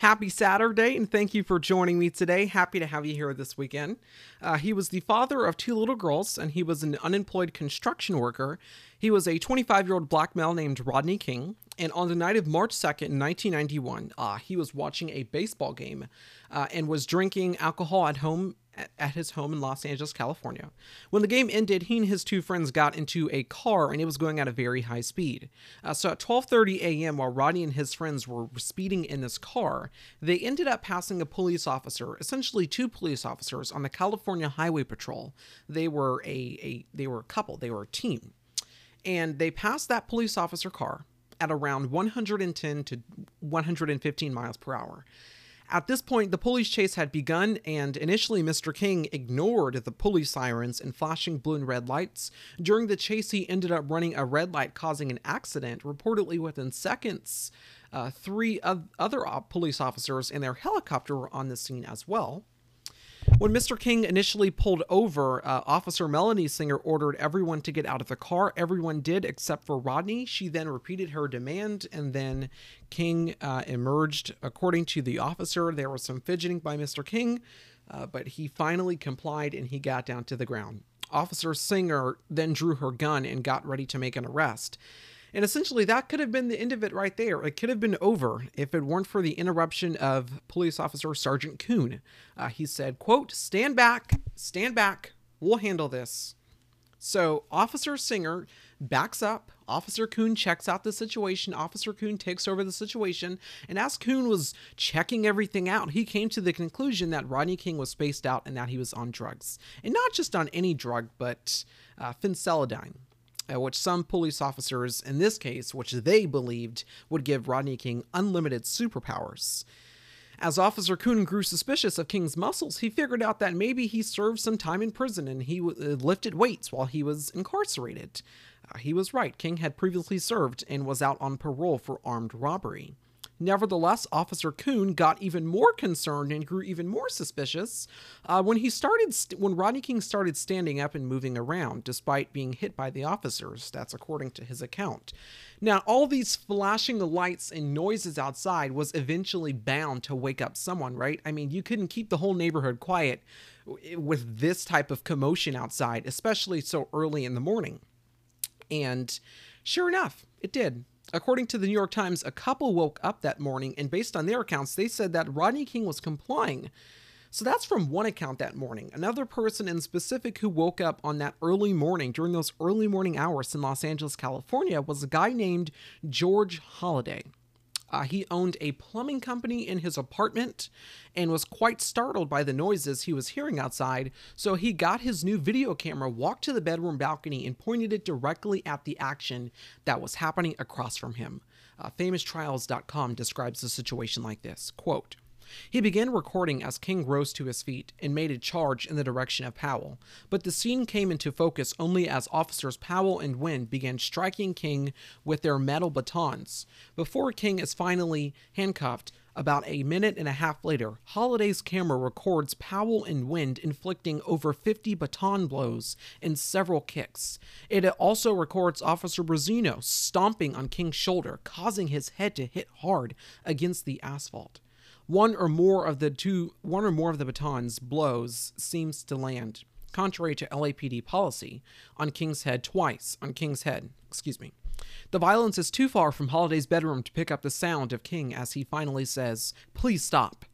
Happy Saturday, and thank you for joining me today. Happy to have you here this weekend. Uh, he was the father of two little girls, and he was an unemployed construction worker. He was a 25 year old black male named Rodney King, and on the night of March 2nd, 1991, uh, he was watching a baseball game uh, and was drinking alcohol at home at his home in Los Angeles, California. When the game ended, he and his two friends got into a car and it was going at a very high speed. Uh, so at 12:30 a.m., while Rodney and his friends were speeding in this car, they ended up passing a police officer, essentially two police officers on the California Highway Patrol. They were a, a they were a couple, they were a team. And they passed that police officer car at around 110 to 115 miles per hour. At this point, the police chase had begun, and initially, Mr. King ignored the police sirens and flashing blue and red lights. During the chase, he ended up running a red light, causing an accident. Reportedly, within seconds, uh, three other police officers and their helicopter were on the scene as well. When Mr. King initially pulled over, uh, Officer Melanie Singer ordered everyone to get out of the car. Everyone did except for Rodney. She then repeated her demand, and then King uh, emerged. According to the officer, there was some fidgeting by Mr. King, uh, but he finally complied and he got down to the ground. Officer Singer then drew her gun and got ready to make an arrest. And essentially, that could have been the end of it right there. It could have been over if it weren't for the interruption of police officer Sergeant Koon. Uh, he said, quote, stand back, stand back, we'll handle this. So Officer Singer backs up. Officer Koon checks out the situation. Officer Koon takes over the situation. And as Koon was checking everything out, he came to the conclusion that Rodney King was spaced out and that he was on drugs. And not just on any drug, but uh, uh, which some police officers, in this case, which they believed would give Rodney King unlimited superpowers. As Officer Koon grew suspicious of King's muscles, he figured out that maybe he served some time in prison and he uh, lifted weights while he was incarcerated. Uh, he was right, King had previously served and was out on parole for armed robbery. Nevertheless, Officer Koon got even more concerned and grew even more suspicious uh, when he started st- when Rodney King started standing up and moving around, despite being hit by the officers. That's according to his account. Now, all these flashing lights and noises outside was eventually bound to wake up someone, right? I mean, you couldn't keep the whole neighborhood quiet with this type of commotion outside, especially so early in the morning. And sure enough, it did. According to the New York Times, a couple woke up that morning, and based on their accounts, they said that Rodney King was complying. So that's from one account that morning. Another person in specific who woke up on that early morning, during those early morning hours in Los Angeles, California, was a guy named George Holliday. Uh, he owned a plumbing company in his apartment and was quite startled by the noises he was hearing outside, so he got his new video camera, walked to the bedroom balcony, and pointed it directly at the action that was happening across from him. Uh, FamousTrials.com describes the situation like this quote, he began recording as King rose to his feet and made a charge in the direction of Powell, but the scene came into focus only as officers Powell and Wind began striking King with their metal batons. Before King is finally handcuffed, about a minute and a half later, Holliday's camera records Powell and Wind inflicting over 50 baton blows and several kicks. It also records Officer Briseno stomping on King's shoulder, causing his head to hit hard against the asphalt one or more of the two one or more of the batons blows seems to land contrary to LAPD policy on King's Head twice on King's Head excuse me. The violence is too far from Holliday's bedroom to pick up the sound of King as he finally says please stop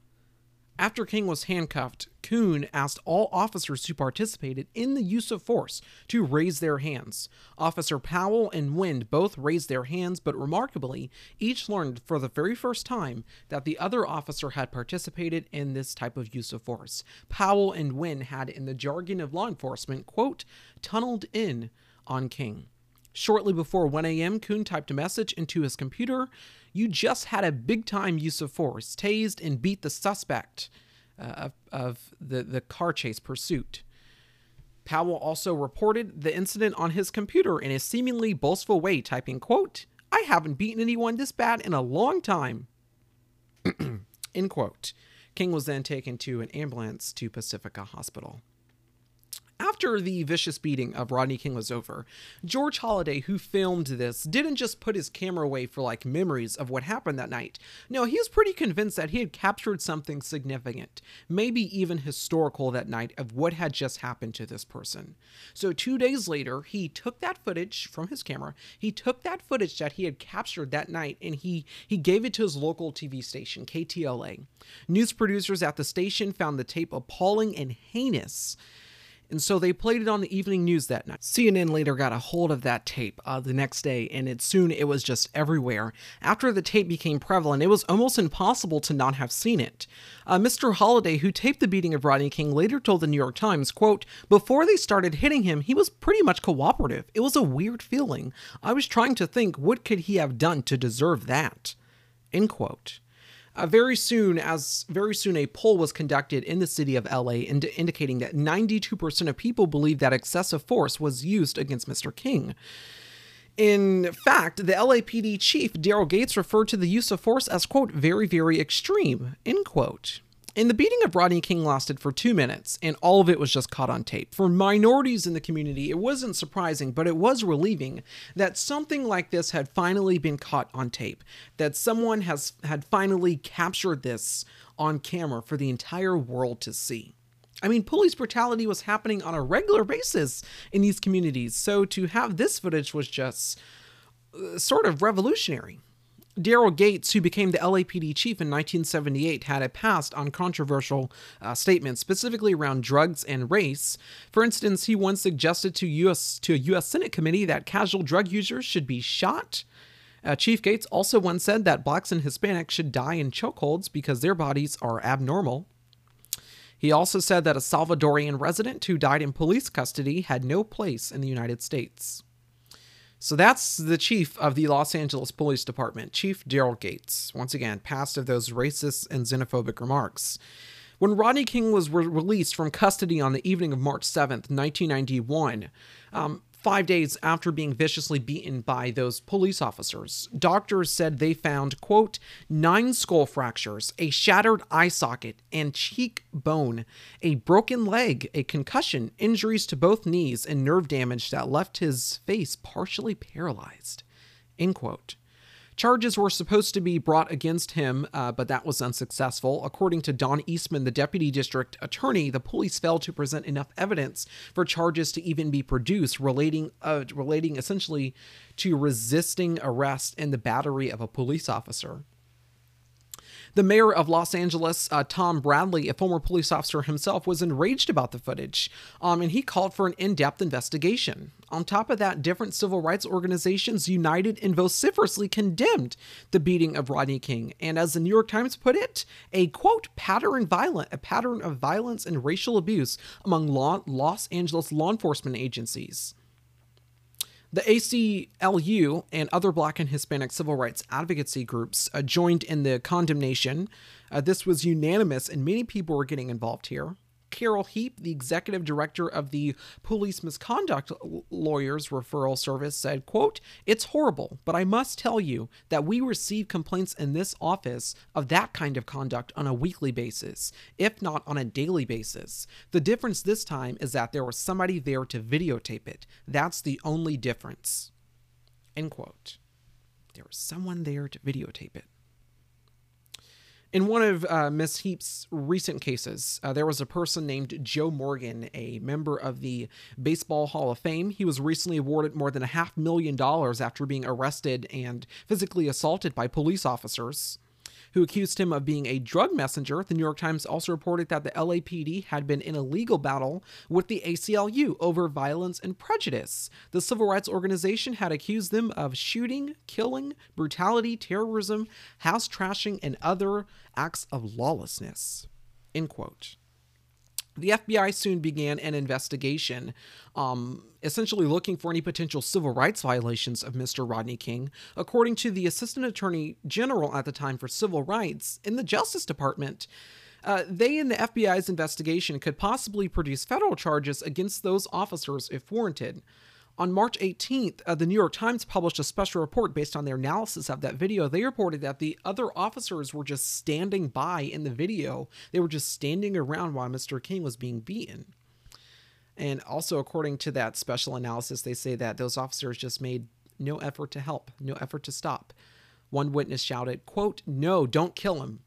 after King was handcuffed, Koon asked all officers who participated in the use of force to raise their hands. Officer Powell and Wind both raised their hands, but remarkably, each learned for the very first time that the other officer had participated in this type of use of force. Powell and Wind had, in the jargon of law enforcement, quote, tunneled in on King. Shortly before 1 a.m., Koon typed a message into his computer. You just had a big time use of force, tased and beat the suspect uh, of, of the, the car chase pursuit. Powell also reported the incident on his computer in a seemingly boastful way, typing, quote, I haven't beaten anyone this bad in a long time. End quote. King was then taken to an ambulance to Pacifica Hospital after the vicious beating of Rodney King was over, George Holliday, who filmed this, didn't just put his camera away for like memories of what happened that night. No, he was pretty convinced that he had captured something significant, maybe even historical that night of what had just happened to this person. So, two days later, he took that footage from his camera, he took that footage that he had captured that night, and he, he gave it to his local TV station, KTLA. News producers at the station found the tape appalling and heinous and so they played it on the evening news that night. CNN later got a hold of that tape uh, the next day, and it soon it was just everywhere. After the tape became prevalent, it was almost impossible to not have seen it. Uh, Mr. Holliday, who taped the beating of Rodney King, later told the New York Times, quote, Before they started hitting him, he was pretty much cooperative. It was a weird feeling. I was trying to think, what could he have done to deserve that? End quote. Uh, very soon, as very soon, a poll was conducted in the city of LA ind- indicating that 92% of people believe that excessive force was used against Mr. King. In fact, the LAPD chief, Daryl Gates, referred to the use of force as, quote, very, very extreme, end quote. And the beating of Rodney King lasted for two minutes, and all of it was just caught on tape. For minorities in the community, it wasn't surprising, but it was relieving that something like this had finally been caught on tape, that someone has had finally captured this on camera for the entire world to see. I mean, police brutality was happening on a regular basis in these communities, so to have this footage was just uh, sort of revolutionary. Daryl Gates, who became the LAPD chief in 1978, had a past on controversial uh, statements, specifically around drugs and race. For instance, he once suggested to US to a U.S. Senate committee that casual drug users should be shot. Uh, chief Gates also once said that blacks and Hispanics should die in chokeholds because their bodies are abnormal. He also said that a Salvadorian resident who died in police custody had no place in the United States. So that's the chief of the Los Angeles Police Department, Chief Daryl Gates, once again, past of those racist and xenophobic remarks. When Rodney King was re- released from custody on the evening of March 7th, 1991, um, five days after being viciously beaten by those police officers. Doctors said they found, quote, nine skull fractures, a shattered eye socket and cheek bone, a broken leg, a concussion, injuries to both knees, and nerve damage that left his face partially paralyzed, end quote. Charges were supposed to be brought against him, uh, but that was unsuccessful. According to Don Eastman, the deputy district attorney, the police failed to present enough evidence for charges to even be produced, relating uh, relating essentially to resisting arrest and the battery of a police officer. The mayor of Los Angeles, uh, Tom Bradley, a former police officer himself, was enraged about the footage, um, and he called for an in depth investigation. On top of that, different civil rights organizations united and vociferously condemned the beating of Rodney King, and as the New York Times put it, a quote pattern violent a pattern of violence and racial abuse among law, Los Angeles law enforcement agencies. The ACLU and other Black and Hispanic civil rights advocacy groups uh, joined in the condemnation. Uh, this was unanimous, and many people were getting involved here. Carol Heap, the executive director of the Police Misconduct Lawyers Referral Service, said, quote, It's horrible, but I must tell you that we receive complaints in this office of that kind of conduct on a weekly basis, if not on a daily basis. The difference this time is that there was somebody there to videotape it. That's the only difference. End quote. There was someone there to videotape it. In one of uh, Miss Heap's recent cases, uh, there was a person named Joe Morgan, a member of the Baseball Hall of Fame. He was recently awarded more than a half million dollars after being arrested and physically assaulted by police officers who accused him of being a drug messenger. The New York Times also reported that the LAPD had been in a legal battle with the ACLU over violence and prejudice. The civil rights organization had accused them of shooting, killing, brutality, terrorism, house trashing, and other acts of lawlessness. End quote. The FBI soon began an investigation, um, essentially looking for any potential civil rights violations of Mr. Rodney King. According to the Assistant Attorney General at the time for Civil Rights in the Justice Department, uh, they in the FBI's investigation could possibly produce federal charges against those officers if warranted. On March 18th, uh, the New York Times published a special report based on their analysis of that video. They reported that the other officers were just standing by in the video, they were just standing around while Mr. King was being beaten. And also, according to that special analysis, they say that those officers just made no effort to help, no effort to stop. One witness shouted, quote, No, don't kill him.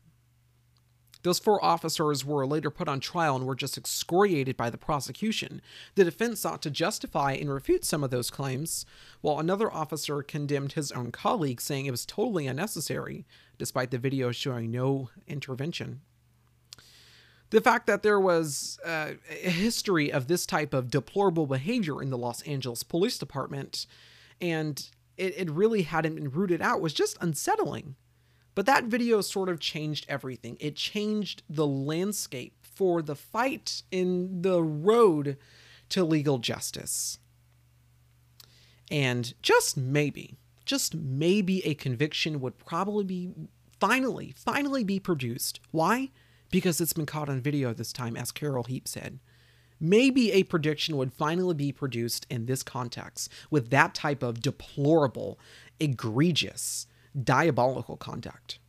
Those four officers were later put on trial and were just excoriated by the prosecution. The defense sought to justify and refute some of those claims, while another officer condemned his own colleague, saying it was totally unnecessary, despite the video showing no intervention. The fact that there was uh, a history of this type of deplorable behavior in the Los Angeles Police Department and it, it really hadn't been rooted out was just unsettling. But that video sort of changed everything. It changed the landscape for the fight in the road to legal justice. And just maybe, just maybe a conviction would probably be finally, finally be produced. Why? Because it's been caught on video this time, as Carol Heap said maybe a prediction would finally be produced in this context with that type of deplorable, egregious, diabolical conduct.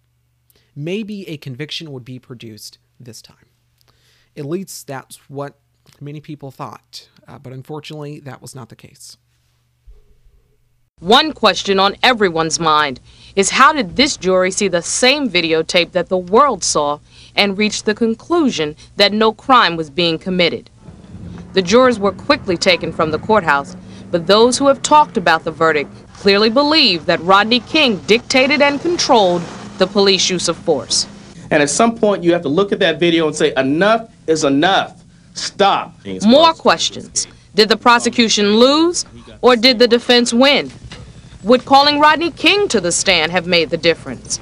Maybe a conviction would be produced this time. At least that's what many people thought, uh, but unfortunately, that was not the case. One question on everyone's mind is how did this jury see the same videotape that the world saw and reach the conclusion that no crime was being committed? The jurors were quickly taken from the courthouse, but those who have talked about the verdict clearly believe that Rodney King dictated and controlled the police use of force. And at some point, you have to look at that video and say, enough is enough. Stop. More questions. Did the prosecution lose or did the defense win? Would calling Rodney King to the stand have made the difference?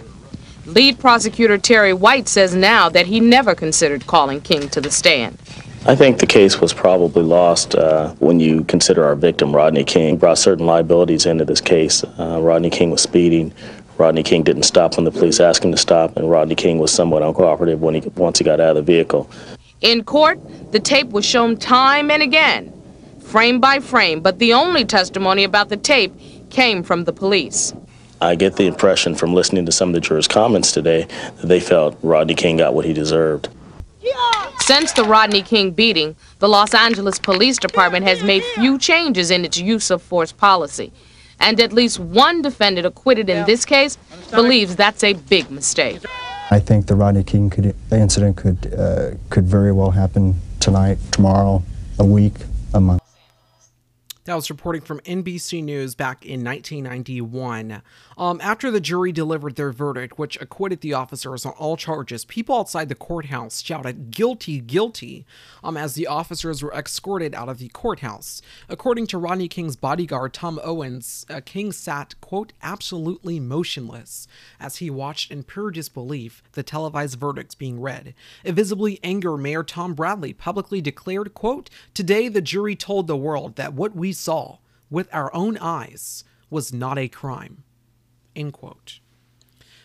Lead prosecutor Terry White says now that he never considered calling King to the stand. I think the case was probably lost uh, when you consider our victim, Rodney King, brought certain liabilities into this case. Uh, Rodney King was speeding. Rodney King didn't stop when the police asked him to stop, and Rodney King was somewhat uncooperative when he once he got out of the vehicle. In court, the tape was shown time and again, frame by frame, but the only testimony about the tape came from the police. I get the impression from listening to some of the jurors' comments today that they felt Rodney King got what he deserved. Since the Rodney King beating, the Los Angeles Police Department has made few changes in its use of force policy. And at least one defendant acquitted in this case believes that's a big mistake. I think the Rodney King could, incident could, uh, could very well happen tonight, tomorrow, a week, a month. That was reporting from NBC News back in 1991. Um, after the jury delivered their verdict, which acquitted the officers on all charges, people outside the courthouse shouted, Guilty, guilty, um, as the officers were escorted out of the courthouse. According to Rodney King's bodyguard, Tom Owens, uh, King sat, quote, absolutely motionless as he watched in pure disbelief the televised verdicts being read. Visibly angry Mayor Tom Bradley publicly declared, quote, Today the jury told the world that what we saw with our own eyes was not a crime. End quote.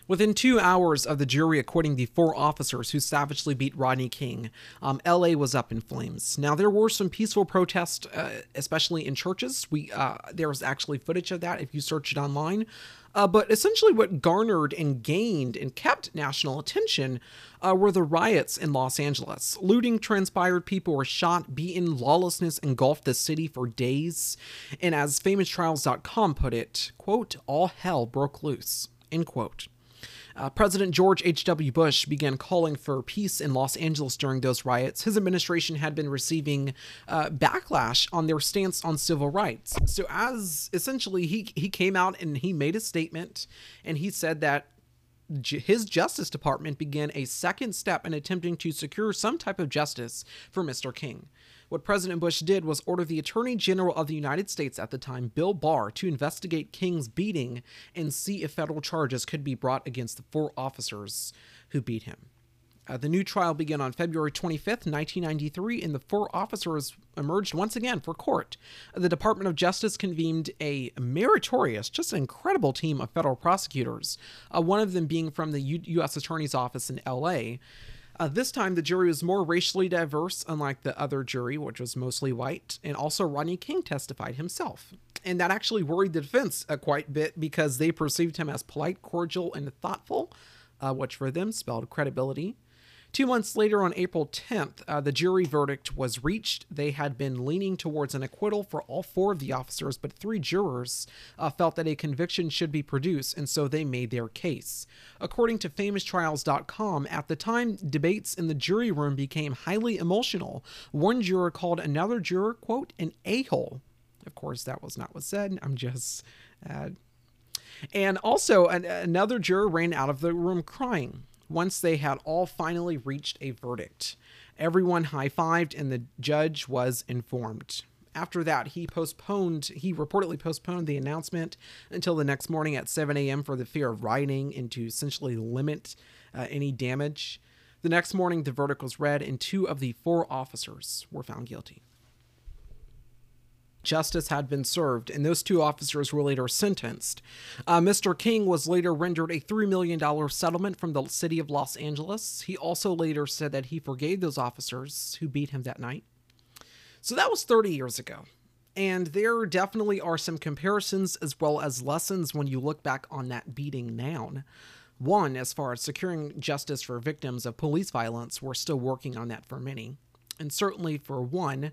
Within two hours of the jury acquitting the four officers who savagely beat Rodney King, um, LA was up in flames. Now there were some peaceful protests, uh, especially in churches. We uh, there was actually footage of that if you search it online. Uh, but essentially, what garnered and gained and kept national attention uh, were the riots in Los Angeles. Looting transpired, people were shot, beaten, lawlessness engulfed the city for days. And as FamousTrials.com put it, quote, all hell broke loose, end quote. Uh, President George H.W. Bush began calling for peace in Los Angeles during those riots. His administration had been receiving uh, backlash on their stance on civil rights. So, as essentially he, he came out and he made a statement and he said that his Justice Department began a second step in attempting to secure some type of justice for Mr. King. What President Bush did was order the Attorney General of the United States at the time, Bill Barr, to investigate King's beating and see if federal charges could be brought against the four officers who beat him. Uh, the new trial began on February 25th, 1993, and the four officers emerged once again for court. The Department of Justice convened a meritorious, just incredible team of federal prosecutors, uh, one of them being from the U- U.S. Attorney's Office in L.A. Uh, this time, the jury was more racially diverse, unlike the other jury, which was mostly white, and also Rodney King testified himself. And that actually worried the defense a quite bit because they perceived him as polite, cordial, and thoughtful, uh, which for them spelled credibility. Two months later, on April 10th, uh, the jury verdict was reached. They had been leaning towards an acquittal for all four of the officers, but three jurors uh, felt that a conviction should be produced, and so they made their case. According to FamousTrials.com, at the time, debates in the jury room became highly emotional. One juror called another juror, quote, an a hole. Of course, that was not what said. I'm just. Uh... and also, an- another juror ran out of the room crying once they had all finally reached a verdict. Everyone high fived, and the judge was informed. After that, he postponed, he reportedly postponed the announcement until the next morning at 7 a.m. for the fear of rioting and to essentially limit uh, any damage. The next morning, the verdict was read, and two of the four officers were found guilty justice had been served, and those two officers were later sentenced. Uh, Mr. King was later rendered a $3 million settlement from the city of Los Angeles. He also later said that he forgave those officers who beat him that night. So that was 30 years ago. And there definitely are some comparisons as well as lessons when you look back on that beating now. One, as far as securing justice for victims of police violence, we're still working on that for many. And certainly for one,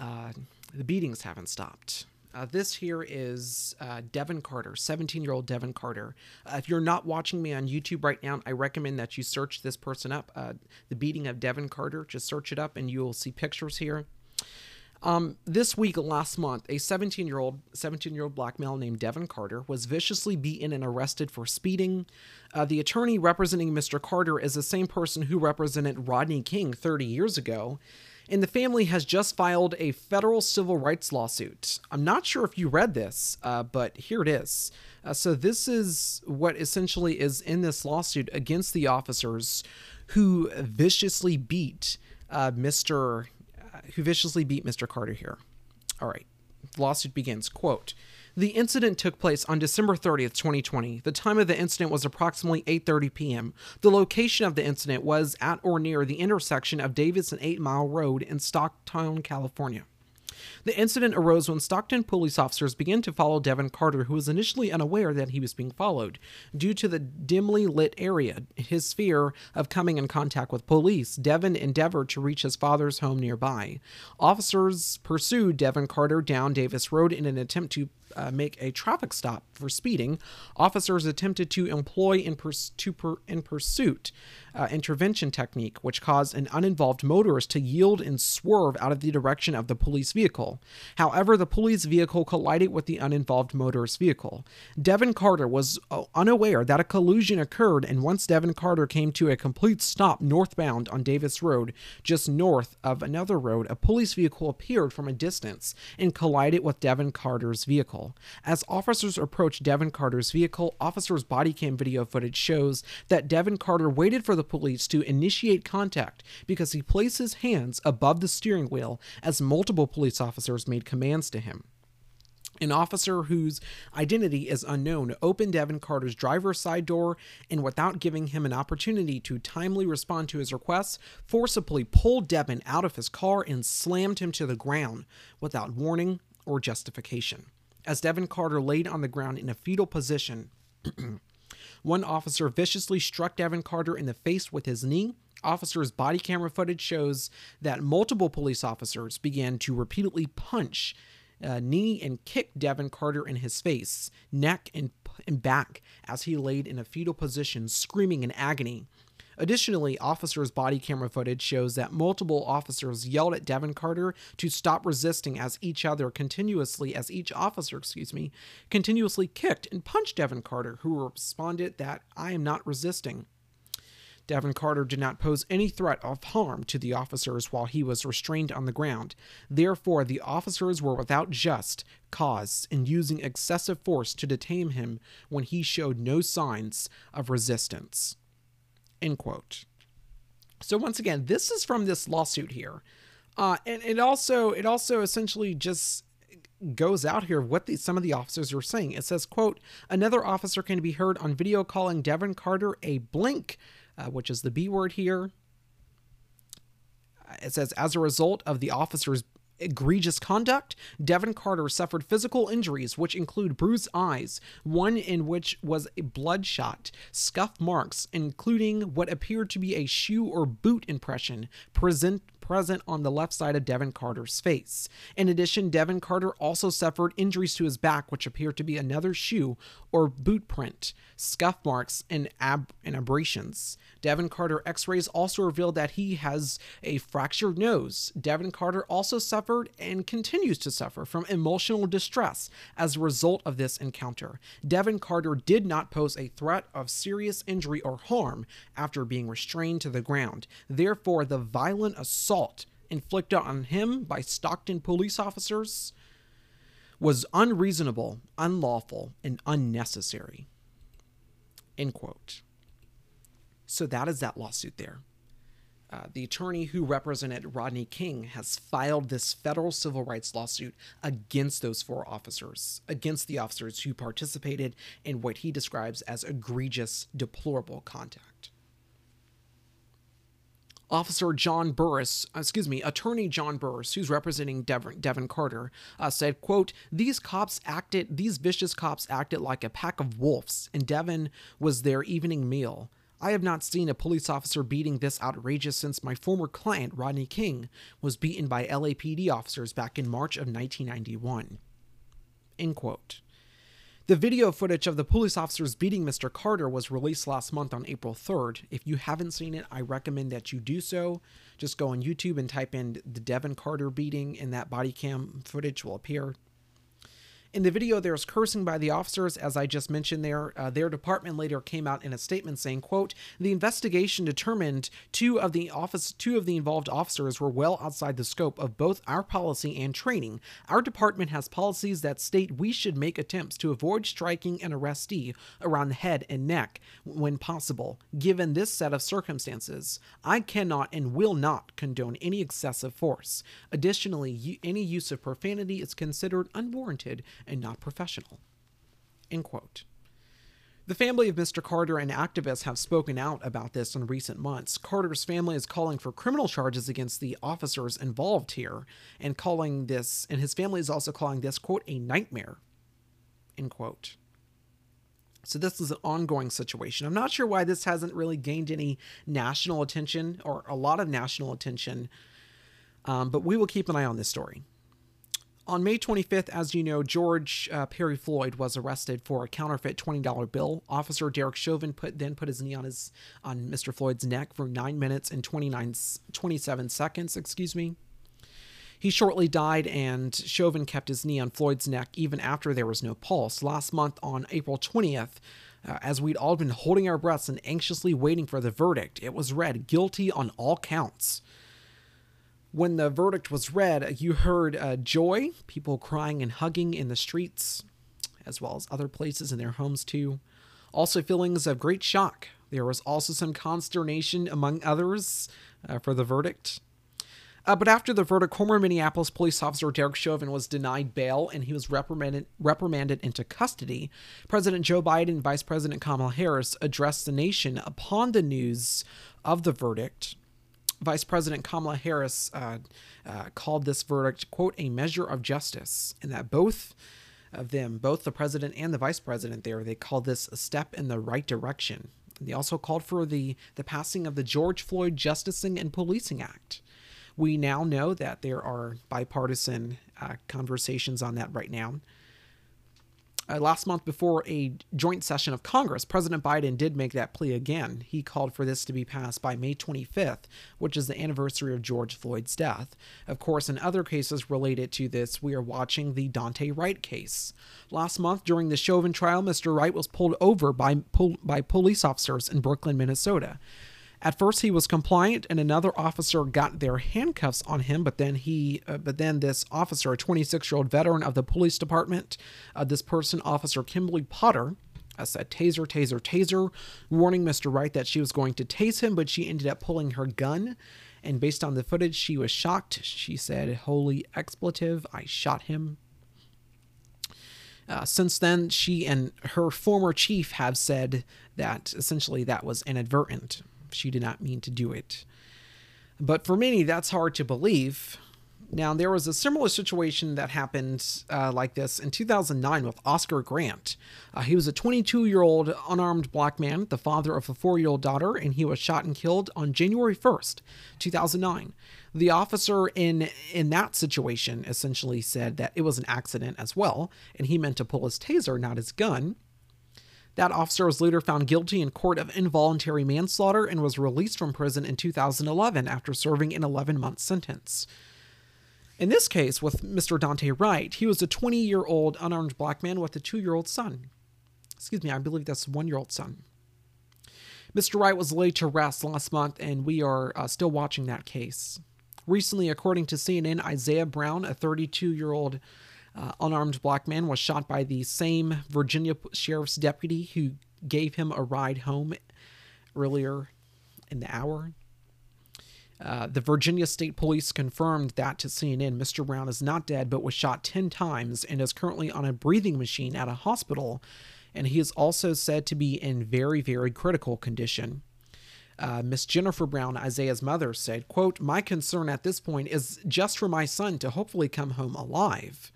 uh, the beatings haven't stopped. Uh, this here is uh, Devin Carter, 17 year old Devin Carter. Uh, if you're not watching me on YouTube right now, I recommend that you search this person up. Uh, the beating of Devin Carter, just search it up and you'll see pictures here. Um, this week, last month, a 17 year old 17 year old black male named Devin Carter was viciously beaten and arrested for speeding. Uh, the attorney representing Mr. Carter is the same person who represented Rodney King 30 years ago and the family has just filed a federal civil rights lawsuit. I'm not sure if you read this, uh, but here it is. Uh, so, this is what essentially is in this lawsuit against the officers who viciously beat uh, Mr. Uh, who viciously beat Mr. Carter here. All right. Lawsuit begins, quote, the incident took place on December 30th, 2020. The time of the incident was approximately 8:30 p.m. The location of the incident was at or near the intersection of Davis and 8 Mile Road in Stockton, California. The incident arose when Stockton police officers began to follow Devin Carter, who was initially unaware that he was being followed. Due to the dimly lit area, his fear of coming in contact with police, Devin endeavored to reach his father's home nearby. Officers pursued Devin Carter down Davis Road in an attempt to uh, make a traffic stop for speeding, officers attempted to employ in, pers- to per- in pursuit uh, intervention technique, which caused an uninvolved motorist to yield and swerve out of the direction of the police vehicle. However, the police vehicle collided with the uninvolved motorist vehicle. Devin Carter was uh, unaware that a collision occurred, and once Devin Carter came to a complete stop northbound on Davis Road, just north of another road, a police vehicle appeared from a distance and collided with Devin Carter's vehicle vehicle. As officers approach Devin Carter's vehicle, officers' body cam video footage shows that Devin Carter waited for the police to initiate contact because he placed his hands above the steering wheel as multiple police officers made commands to him. An officer whose identity is unknown opened Devin Carter's driver's side door and, without giving him an opportunity to timely respond to his requests, forcibly pulled Devin out of his car and slammed him to the ground without warning or justification. As Devin Carter laid on the ground in a fetal position, one officer viciously struck Devin Carter in the face with his knee. Officers' body camera footage shows that multiple police officers began to repeatedly punch, uh, knee, and kick Devin Carter in his face, neck, and, and back as he laid in a fetal position, screaming in agony. Additionally, officers' body camera footage shows that multiple officers yelled at Devin Carter to stop resisting as each other continuously, as each officer, excuse me, continuously kicked and punched Devin Carter, who responded that I am not resisting. Devin Carter did not pose any threat of harm to the officers while he was restrained on the ground. Therefore, the officers were without just cause in using excessive force to detain him when he showed no signs of resistance. End quote. So once again, this is from this lawsuit here, uh, and it also it also essentially just goes out here what the, some of the officers are saying. It says, "quote Another officer can be heard on video calling Devin Carter a blink, uh, which is the B word here." It says, as a result of the officers egregious conduct, Devin Carter suffered physical injuries, which include bruised eyes, one in which was a bloodshot, scuff marks, including what appeared to be a shoe or boot impression present present on the left side of Devin Carter's face. In addition, Devin Carter also suffered injuries to his back, which appear to be another shoe or boot print, scuff marks, and, ab- and abrasions. Devin Carter x rays also revealed that he has a fractured nose. Devin Carter also suffered and continues to suffer from emotional distress as a result of this encounter. Devin Carter did not pose a threat of serious injury or harm after being restrained to the ground. Therefore, the violent assault inflicted on him by Stockton police officers was unreasonable, unlawful, and unnecessary. End quote. So that is that lawsuit there. Uh, the attorney who represented Rodney King has filed this federal civil rights lawsuit against those four officers, against the officers who participated in what he describes as egregious, deplorable conduct. Officer John Burris, excuse me, Attorney John Burris, who's representing Devin, Devin Carter, uh, said, "quote These cops acted, these vicious cops acted like a pack of wolves, and Devin was their evening meal. I have not seen a police officer beating this outrageous since my former client Rodney King was beaten by LAPD officers back in March of 1991." End quote. The video footage of the police officers beating Mr. Carter was released last month on April 3rd. If you haven't seen it, I recommend that you do so. Just go on YouTube and type in the Devin Carter beating, and that body cam footage will appear. In the video, there's cursing by the officers, as I just mentioned there. Uh, their department later came out in a statement saying, quote, the investigation determined two of the office two of the involved officers were well outside the scope of both our policy and training. Our department has policies that state we should make attempts to avoid striking an arrestee around the head and neck when possible. Given this set of circumstances, I cannot and will not condone any excessive force. Additionally, any use of profanity is considered unwarranted and not professional. End quote. The family of Mr. Carter and activists have spoken out about this in recent months. Carter's family is calling for criminal charges against the officers involved here and calling this, and his family is also calling this, quote, a nightmare, end quote. So this is an ongoing situation. I'm not sure why this hasn't really gained any national attention or a lot of national attention, um, but we will keep an eye on this story. On May 25th, as you know, George uh, Perry Floyd was arrested for a counterfeit $20 bill. Officer Derek Chauvin put then put his knee on his on Mr. Floyd's neck for 9 minutes and 29 27 seconds, excuse me. He shortly died, and Chauvin kept his knee on Floyd's neck even after there was no pulse. Last month, on April 20th, uh, as we'd all been holding our breaths and anxiously waiting for the verdict, it was read guilty on all counts when the verdict was read, you heard uh, joy, people crying and hugging in the streets, as well as other places in their homes too. Also, feelings of great shock. There was also some consternation among others uh, for the verdict. Uh, but after the verdict, former Minneapolis police officer Derek Chauvin was denied bail and he was reprimanded, reprimanded into custody. President Joe Biden and Vice President Kamala Harris addressed the nation upon the news of the verdict. Vice President Kamala Harris uh, uh, called this verdict, quote, a measure of justice, and that both of them, both the president and the vice president there, they called this a step in the right direction. They also called for the, the passing of the George Floyd Justice in Policing Act. We now know that there are bipartisan uh, conversations on that right now. Uh, last month, before a joint session of Congress, President Biden did make that plea again. He called for this to be passed by May 25th, which is the anniversary of George Floyd's death. Of course, in other cases related to this, we are watching the Daunte Wright case. Last month, during the Chauvin trial, Mr. Wright was pulled over by, by police officers in Brooklyn, Minnesota. At first, he was compliant, and another officer got their handcuffs on him. But then he, uh, but then this officer, a 26-year-old veteran of the police department, uh, this person, Officer Kimberly Potter, uh, said taser, taser, taser, warning Mr. Wright that she was going to tase him, but she ended up pulling her gun. And based on the footage, she was shocked. She said, "Holy expletive! I shot him." Uh, since then, she and her former chief have said that essentially that was inadvertent. She did not mean to do it. But for many, that's hard to believe. Now, there was a similar situation that happened uh, like this in 2009 with Oscar Grant. Uh, he was a 22 year old unarmed black man, the father of a four year old daughter, and he was shot and killed on January 1st, 2009. The officer in in that situation essentially said that it was an accident as well, and he meant to pull his taser, not his gun. That officer was later found guilty in court of involuntary manslaughter and was released from prison in 2011 after serving an 11 month sentence. In this case, with Mr. Daunte Wright, he was a 20 year old unarmed black man with a two year old son. Excuse me, I believe that's one year old son. Mr. Wright was laid to rest last month, and we are uh, still watching that case. Recently, according to CNN, Isaiah Brown, a 32 year old uh, unarmed black man, was shot by the same Virginia sheriff's deputy who gave him a ride home earlier in the hour. Uh, the Virginia State Police confirmed that to CNN. Mr. Brown is not dead, but was shot 10 times and is currently on a breathing machine at a hospital. And he is also said to be in very, very critical condition. Uh, Miss Jennifer Brown, Isaiah's mother, said, quote, My concern at this point is just for my son to hopefully come home alive.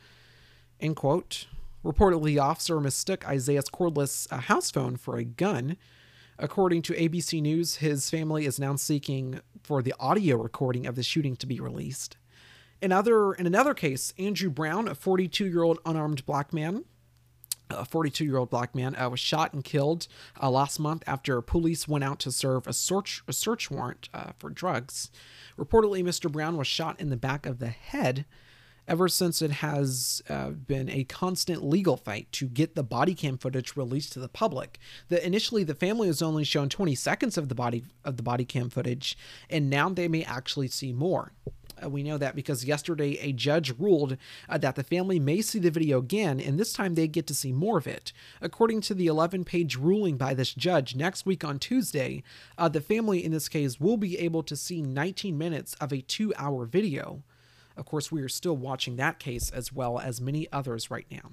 End quote. Reportedly, the officer mistook Isaiah's cordless uh, house phone for a gun. According to ABC News, his family is now seeking for the audio recording of the shooting to be released. In other in another case, Andrew Brown, a 42-year-old unarmed black man, a 42-year-old black man, uh, was shot and killed uh, last month after police went out to serve a search a search warrant uh, for drugs. Reportedly, Mr. Brown was shot in the back of the head ever since it has uh, been a constant legal fight to get the body cam footage released to the public. The initially the family was only shown 20 seconds of the body of the body cam footage, and now they may actually see more. Uh, we know that because yesterday a judge ruled uh, that the family may see the video again, and this time they get to see more of it. According to the 11 page ruling by this judge, next week on Tuesday, uh, the family in this case will be able to see 19 minutes of a two hour video. Of course, we are still watching that case as well as many others right now.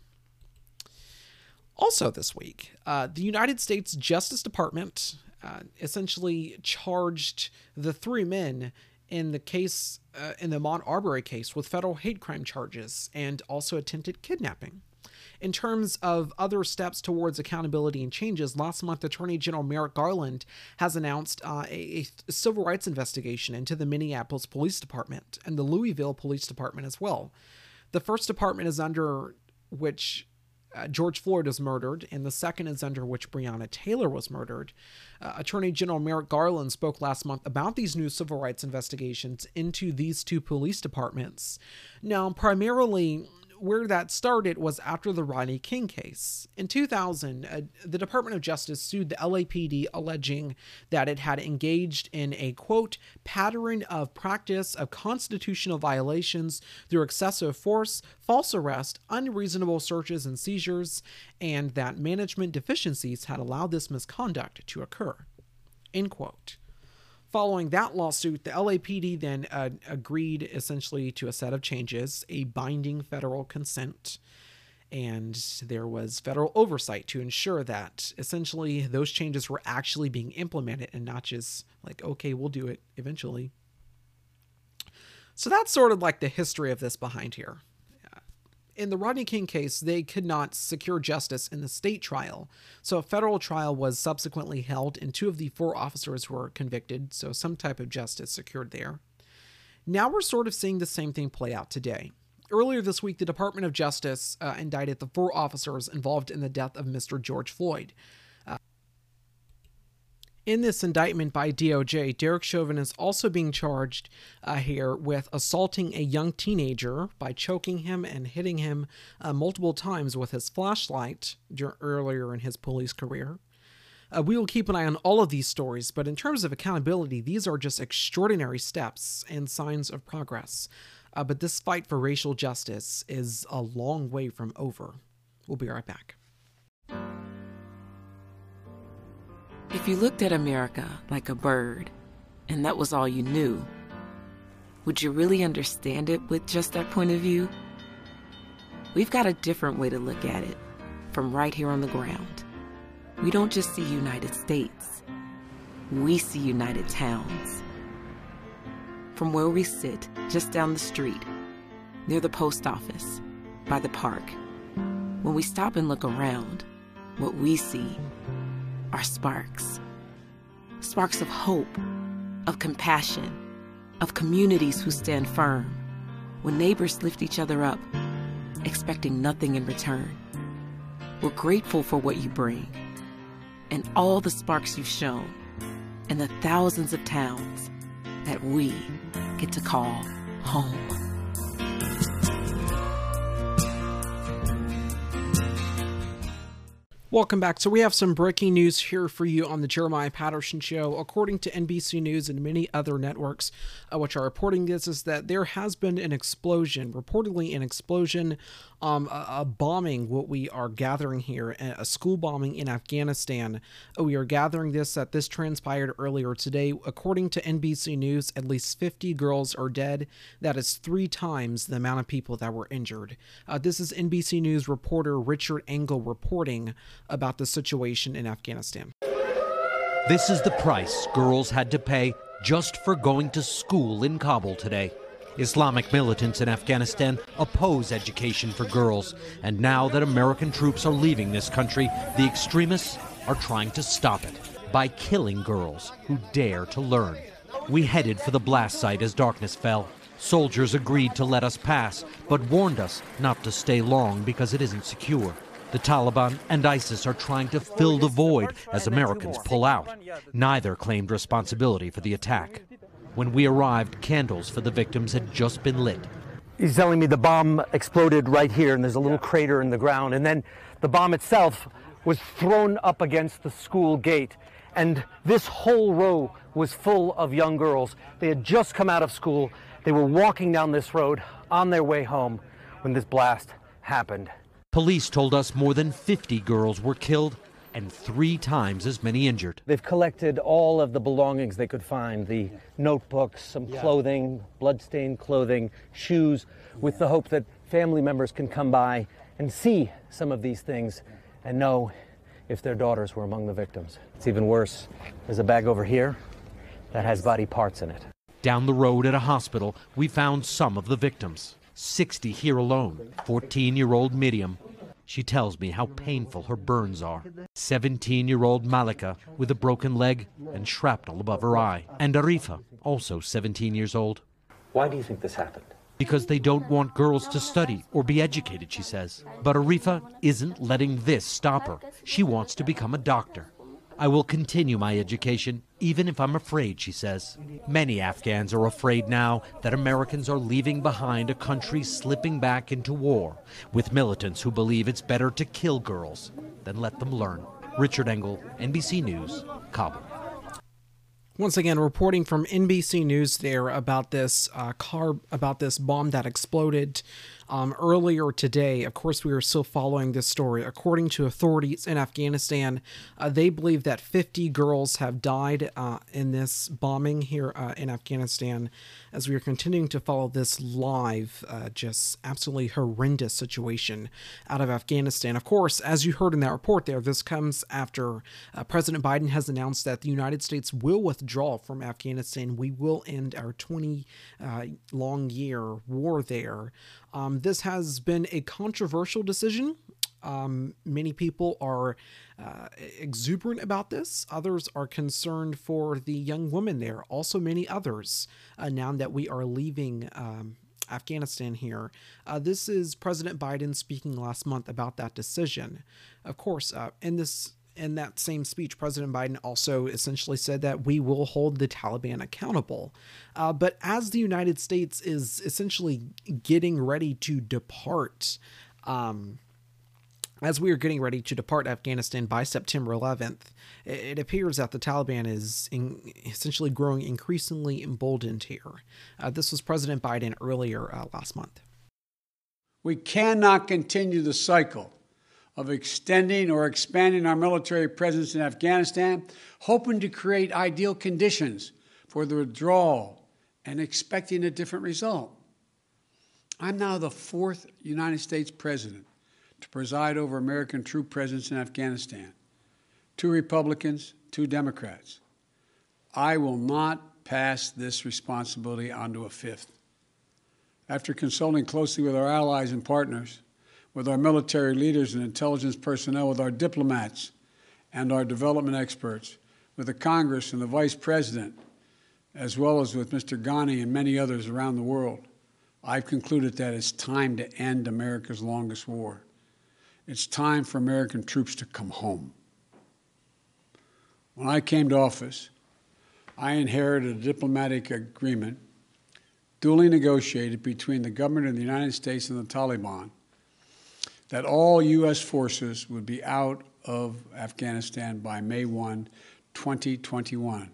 Also, this week, uh, the United States Justice Department uh, essentially charged the three men in the case, uh, in the Ahmaud Arbery case, with federal hate crime charges and also attempted kidnapping. In terms of other steps towards accountability and changes, last month Attorney General Merrick Garland has announced uh, a, a, civil rights investigation into the Minneapolis Police Department and the Louisville Police Department as well. The first department is under which uh, George Floyd was murdered, and the second is under which Breonna Taylor was murdered. Uh, Attorney General Merrick Garland spoke last month about these new civil rights investigations into these two police departments. Now, primarily, where that started was after the Rodney King case. In 2000, uh, the Department of Justice sued the LAPD alleging that it had engaged in a quote pattern of practice of constitutional violations through excessive force, false arrest, unreasonable searches and seizures, and that management deficiencies had allowed this misconduct to occur. End quote. Following that lawsuit, the LAPD then uh, agreed essentially to a set of changes, a binding federal consent, and there was federal oversight to ensure that essentially those changes were actually being implemented and not just like, okay, we'll do it eventually. So that's sort of like the history of this behind here in the Rodney King case, they could not secure justice in the state trial, so a federal trial was subsequently held, and two of the four officers were convicted, so some type of justice secured there. Now we're sort of seeing the same thing play out today. Earlier this week, the Department of Justice uh, indicted the four officers involved in the death of Mr. George Floyd. In this indictment by DOJ, Derek Chauvin is also being charged uh, here with assaulting a young teenager by choking him and hitting him uh, multiple times with his flashlight earlier in his police career. Uh, we will keep an eye on all of these stories, but in terms of accountability, these are just extraordinary steps and signs of progress. Uh, but this fight for racial justice is a long way from over. We'll be right back. If you looked at America like a bird, and that was all you knew, would you really understand it with just that point of view? We've got a different way to look at it from right here on the ground. We don't just see United States, we see United Towns. From where we sit, just down the street, near the post office, by the park. When we stop and look around, what we see are sparks. Sparks of hope, of compassion, of communities who stand firm. When neighbors lift each other up, expecting nothing in return. We're grateful for what you bring and all the sparks you've shown and the thousands of towns that we get to call home. Welcome back. So, we have some breaking news here for you on the Jeremiah Patterson Show. According to NBC News and many other networks which are reporting this, is that there has been an explosion, reportedly an explosion, um, a, a bombing, what we are gathering here, a school bombing in Afghanistan. Uh, we are gathering this that this transpired earlier today. According to NBC News, at least 50 girls are dead. That is three times the amount of people that were injured. Uh, this is NBC News reporter Richard Engel reporting about the situation in Afghanistan. This is the price girls had to pay just for going to school in Kabul today. Islamic militants in Afghanistan oppose education for girls, and now that American troops are leaving this country, the extremists are trying to stop it by killing girls who dare to learn. We headed for the blast site as darkness fell. Soldiers agreed to let us pass, but warned us not to stay long because it isn't secure. The Taliban and ISIS are trying to fill the void as Americans pull out. Neither claimed responsibility for the attack. When we arrived, candles for the victims had just been lit. He's telling me the bomb exploded right here, and there's a little crater in the ground. And then the bomb itself was thrown up against the school gate. And this whole row was full of young girls. They had just come out of school. They were walking down this road on their way home when this blast happened. Police told us more than 50 girls were killed and three times as many injured. They've collected all of the belongings they could find the notebooks, some clothing, bloodstained clothing, shoes, with the hope that family members can come by and see some of these things and know if their daughters were among the victims. It's even worse. There's a bag over here that has body parts in it. Down the road at a hospital, we found some of the victims. 60 here alone. 14 year old Miriam. She tells me how painful her burns are. 17 year old Malika with a broken leg and shrapnel above her eye. And Arifa, also 17 years old. Why do you think this happened? Because they don't want girls to study or be educated, she says. But Arifa isn't letting this stop her. She wants to become a doctor. I will continue my education, even if I'm afraid, she says. Many Afghans are afraid now that Americans are leaving behind a country slipping back into war, with militants who believe it's better to kill girls than let them learn. Richard Engel, NBC News, Kabul. Once again, reporting from NBC News there about this uh, car, about this bomb that exploded um, earlier today. Of course, we are still following this story. According to authorities in Afghanistan, uh, they believe that 50 girls have died uh, in this bombing here uh, in Afghanistan. As we are continuing to follow this live, uh, just absolutely horrendous situation out of Afghanistan. Of course, as you heard in that report there, this comes after uh, President Biden has announced that the United States will withdraw from Afghanistan. We will end our 20 uh, long year war there. Um, this has been a controversial decision. Um, many people are uh, exuberant about this. Others are concerned for the young women there. Also, many others, uh, now that we are leaving um, Afghanistan here. Uh, this is President Biden speaking last month about that decision. Of course, uh, in this in that same speech, President Biden also essentially said that we will hold the Taliban accountable. Uh, but as the United States is essentially getting ready to depart, um, as we are getting ready to depart Afghanistan by September 11th, it appears that the Taliban is in, essentially growing increasingly emboldened here. Uh, this was President Biden earlier uh, last month. We cannot continue the cycle of extending or expanding our military presence in Afghanistan, hoping to create ideal conditions for the withdrawal and expecting a different result. I'm now the fourth United States president to preside over American troop presence in Afghanistan. Two Republicans, two Democrats. I will not pass this responsibility onto a fifth. After consulting closely with our allies and partners, with our military leaders and intelligence personnel, with our diplomats and our development experts, with the Congress and the Vice President, as well as with Mr. Ghani and many others around the world, I've concluded that it's time to end America's longest war. It's time for American troops to come home. When I came to office, I inherited a diplomatic agreement duly negotiated between the government of the United States and the Taliban that all U.S. forces would be out of Afghanistan by May 1, 2021,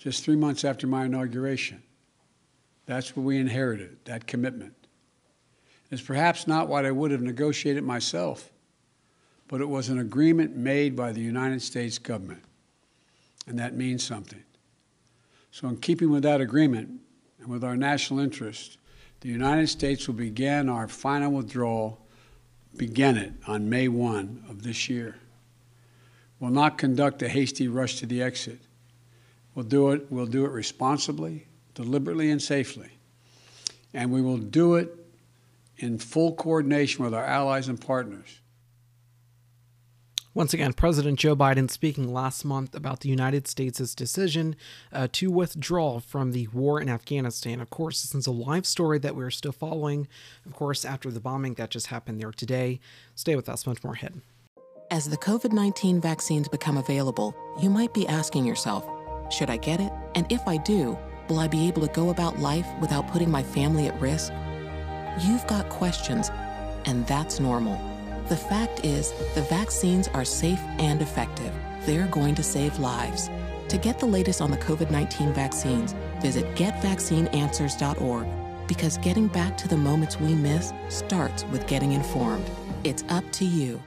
just three months after my inauguration. That's what we inherited, that commitment. It's perhaps not what I would have negotiated myself, but it was an agreement made by the United States government, and that means something. So, in keeping with that agreement and with our national interest, the United States will begin our final withdrawal begin it on May 1 of this year. We'll not conduct a hasty rush to the exit. We'll do it, we'll do it responsibly, deliberately, and safely. And we will do it in full coordination with our allies and partners. Once again, President Joe Biden speaking last month about the United States' decision uh, to withdraw from the war in Afghanistan. Of course, this is a live story that we're still following, of course, after the bombing that just happened there today. Stay with us, much more ahead. As the COVID 19 vaccines become available, you might be asking yourself, should I get it? And if I do, will I be able to go about life without putting my family at risk? You've got questions, and that's normal. The fact is, the vaccines are safe and effective. They're going to save lives. To get the latest on the COVID 19 vaccines, visit getvaccineanswers.org because getting back to the moments we miss starts with getting informed. It's up to you.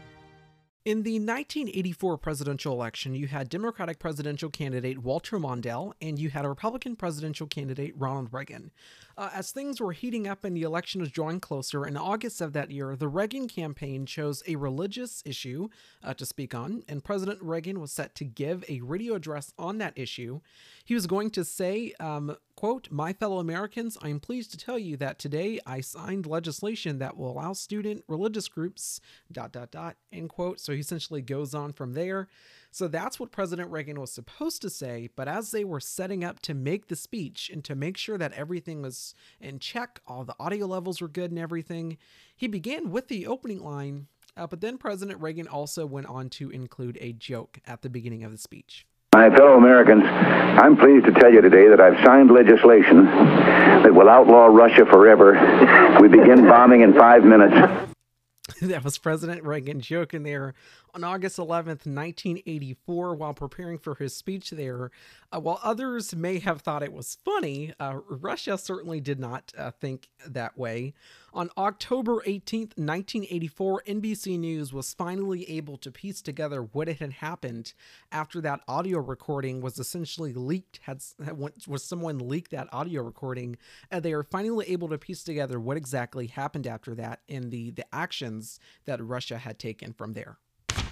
In the 1984 presidential election, you had Democratic presidential candidate Walter Mondale and you had a Republican presidential candidate Ronald Reagan. Uh, as things were heating up and the election was drawing closer, in August of that year, the Reagan campaign chose a religious issue uh, to speak on, and President Reagan was set to give a radio address on that issue. He was going to say, um, quote, My fellow Americans, I am pleased to tell you that today I signed legislation that will allow student religious groups, dot, dot, dot, end quote. So he essentially goes on from there. So that's what President Reagan was supposed to say, but as they were setting up to make the speech and to make sure that everything was in check, all the audio levels were good and everything, he began with the opening line, uh, but then President Reagan also went on to include a joke at the beginning of the speech. My fellow Americans, I'm pleased to tell you today that I've signed legislation that will outlaw Russia forever. We begin bombing in five minutes. that was President Reagan joking there on August 11th, 1984, while preparing for his speech there. Uh, while others may have thought it was funny, uh, Russia certainly did not uh, think that way. On October 18th, 1984, NBC News was finally able to piece together what had happened after that audio recording was essentially leaked. Had, was someone leaked that audio recording? They were finally able to piece together what exactly happened after that and the the actions that Russia had taken from there.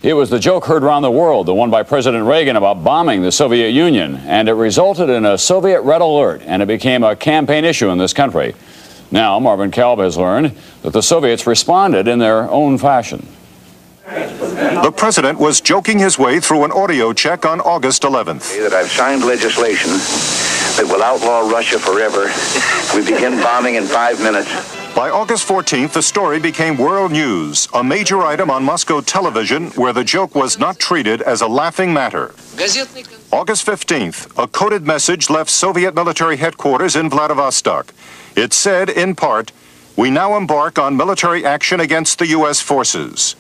It was the joke heard around the world, the one by President Reagan about bombing the Soviet Union, and it resulted in a Soviet red alert, and it became a campaign issue in this country. Now, Marvin Kalb has learned that the Soviets responded in their own fashion. The president was joking his way through an audio check on August 11th. That I've signed legislation that will outlaw Russia forever. We begin bombing in five minutes. By August 14th, the story became world news, a major item on Moscow television where the joke was not treated as a laughing matter. August 15th, a coded message left Soviet military headquarters in Vladivostok. It said, in part, We now embark on military action against the U.S. forces.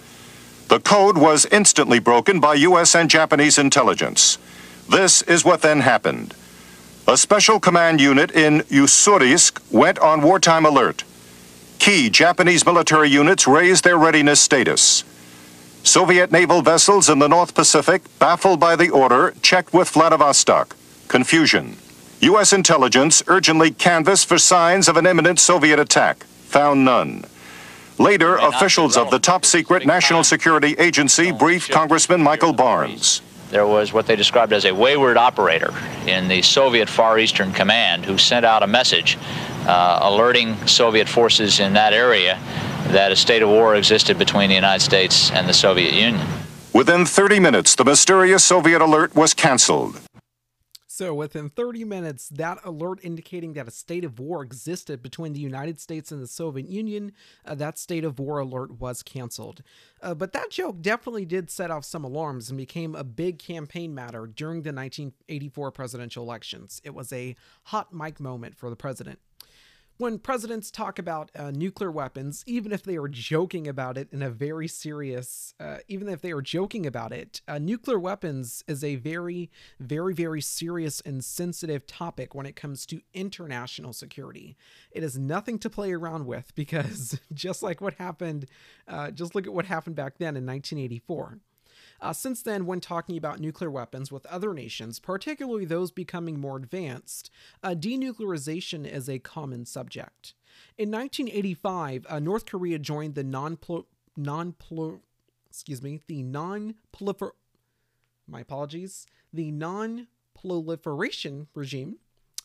The code was instantly broken by U.S. and Japanese intelligence. This is what then happened. A special command unit in Ussuriysk went on wartime alert. Key Japanese military units raised their readiness status. Soviet naval vessels in the North Pacific, baffled by the order, checked with Vladivostok. Confusion. U.S. intelligence urgently canvassed for signs of an imminent Soviet attack. Found none. Later, officials of the top secret National Security Agency briefed Congressman Michael Barnes. There was what they described as a wayward operator in the Soviet Far Eastern Command who sent out a message uh, alerting Soviet forces in that area that a state of war existed between the United States and the Soviet Union. Within 30 minutes, the mysterious Soviet alert was canceled. So, within 30 minutes, that alert indicating that a state of war existed between the United States and the Soviet Union, uh, that state of war alert was canceled. Uh, but that joke definitely did set off some alarms and became a big campaign matter during the 1984 presidential elections. It was a hot mic moment for the president when presidents talk about uh, nuclear weapons, even if they are joking about it in a very serious, uh, even if they are joking about it, uh, nuclear weapons is a very, very, very serious and sensitive topic when it comes to international security. It is nothing to play around with because just like what happened, uh, just look at what happened back then in 1984. Uh, since then, when talking about nuclear weapons with other nations, particularly those becoming more advanced, uh, denuclearization is a common subject. In 1985, uh, North Korea joined the non non excuse me the non prolifer my apologies the non proliferation regime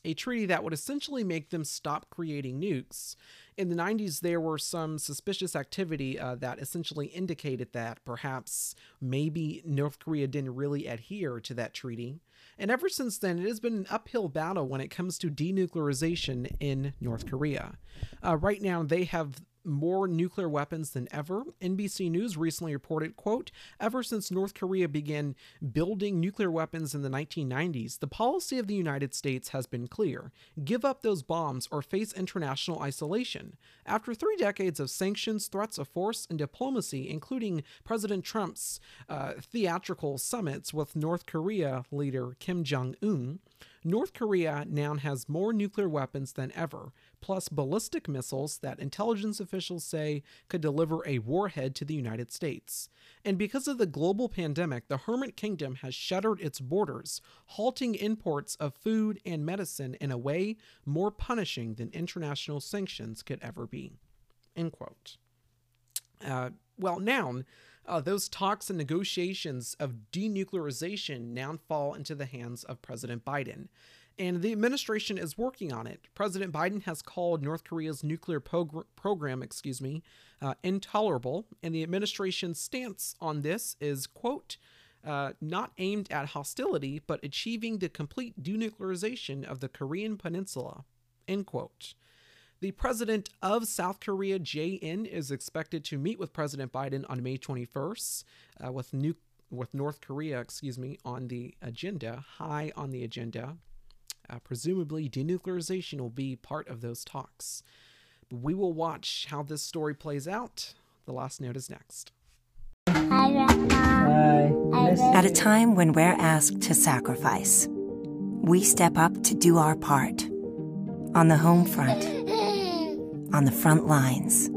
a treaty that would essentially make them stop creating nukes. In the 90s, there were some suspicious activity uh, that essentially indicated that perhaps maybe North Korea didn't really adhere to that treaty. And ever since then, it has been an uphill battle when it comes to denuclearization in North Korea. Uh, right now, they have more nuclear weapons than ever. NBC News recently reported, quote, ever since North Korea began building nuclear weapons in the 1990s, the policy of the United States has been clear. Give up those bombs or face international isolation. After three decades of sanctions, threats of force, and diplomacy, including President Trump's uh, theatrical summits with North Korea leader Kim Jong-un, North Korea now has more nuclear weapons than ever, plus ballistic missiles that intelligence officials say could deliver a warhead to the United States. And because of the global pandemic, the Hermit Kingdom has shuttered its borders, halting imports of food and medicine in a way more punishing than international sanctions could ever be. End quote. Uh, well, now, uh, those talks and negotiations of denuclearization now fall into the hands of President Biden. And the administration is working on it. President Biden has called North Korea's nuclear pogr- program, excuse me, uh, intolerable, and the administration's stance on this is, quote, uh, not aimed at hostility, but achieving the complete denuclearization of the Korean Peninsula, end quote. The president of South Korea, Jae-in, is expected to meet with President Biden on May 21st, uh, with new with North Korea, excuse me, on the agenda, high on the agenda. Uh, presumably, denuclearization will be part of those talks. But we will watch how this story plays out. The last note is next. At a time when we're asked to sacrifice, we step up to do our part. On the home front, on the front lines,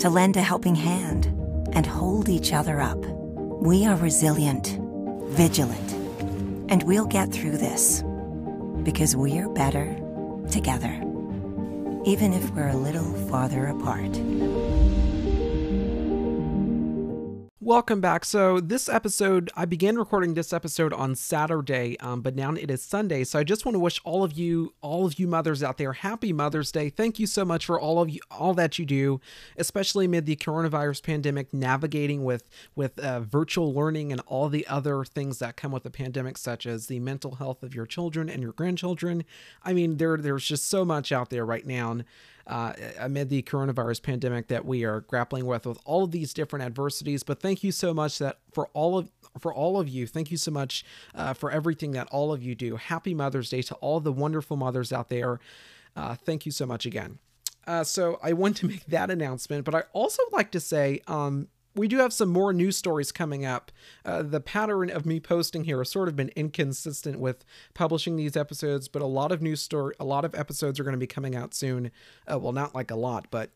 to lend a helping hand and hold each other up. We are resilient, vigilant, and we'll get through this because we're better together, even if we're a little farther apart. Welcome back. So, this episode, I began recording this episode on Saturday, um, but now it is Sunday. So, I just want to wish all of you, all of you mothers out there, happy Mother's Day. Thank you so much for all of you, all that you do, especially amid the coronavirus pandemic, navigating with with uh, virtual learning and all the other things that come with the pandemic, such as the mental health of your children and your grandchildren. I mean, there there's just so much out there right now. And, uh, amid the coronavirus pandemic that we are grappling with with all of these different adversities. But thank you so much that for all of for all of you thank you so much uh, for everything that all of you do. Happy mother's day to all the wonderful mothers out there. Uh, thank you so much again. Uh, so I want to make that announcement, but I also like to say um, we do have some more news stories coming up. Uh, the pattern of me posting here has sort of been inconsistent with publishing these episodes, but a lot of news story, a lot of episodes are going to be coming out soon. Uh, well, not like a lot, but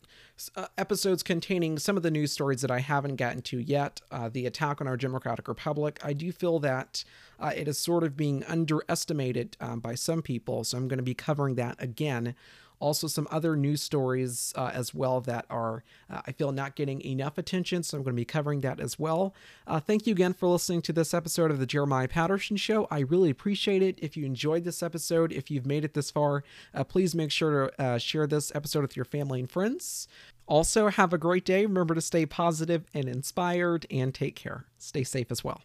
uh, episodes containing some of the news stories that I haven't gotten to yet. Uh, the attack on our Democratic Republic. I do feel that uh, it is sort of being underestimated um, by some people, so I'm going to be covering that again Also, some other news stories uh, as well that are, uh, I feel, not getting enough attention. So, I'm going to be covering that as well. Uh, thank you again for listening to this episode of The Jeremiah Patterson Show. I really appreciate it. If you enjoyed this episode, if you've made it this far, uh, please make sure to uh, share this episode with your family and friends. Also, have a great day. Remember to stay positive and inspired and take care. Stay safe as well.